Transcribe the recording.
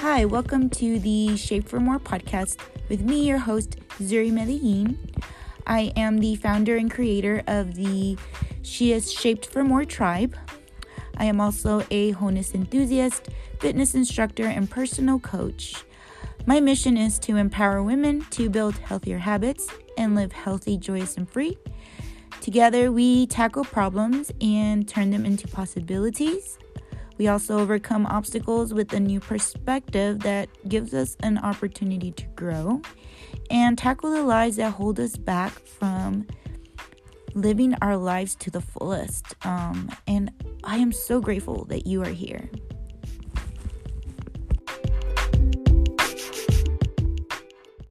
Hi, welcome to the Shape for More podcast with me, your host, Zuri Medellin. I am the founder and creator of the She is Shaped for More tribe. I am also a wholeness enthusiast, fitness instructor, and personal coach. My mission is to empower women to build healthier habits and live healthy, joyous, and free. Together, we tackle problems and turn them into possibilities. We also overcome obstacles with a new perspective that gives us an opportunity to grow and tackle the lies that hold us back from living our lives to the fullest. Um, and I am so grateful that you are here.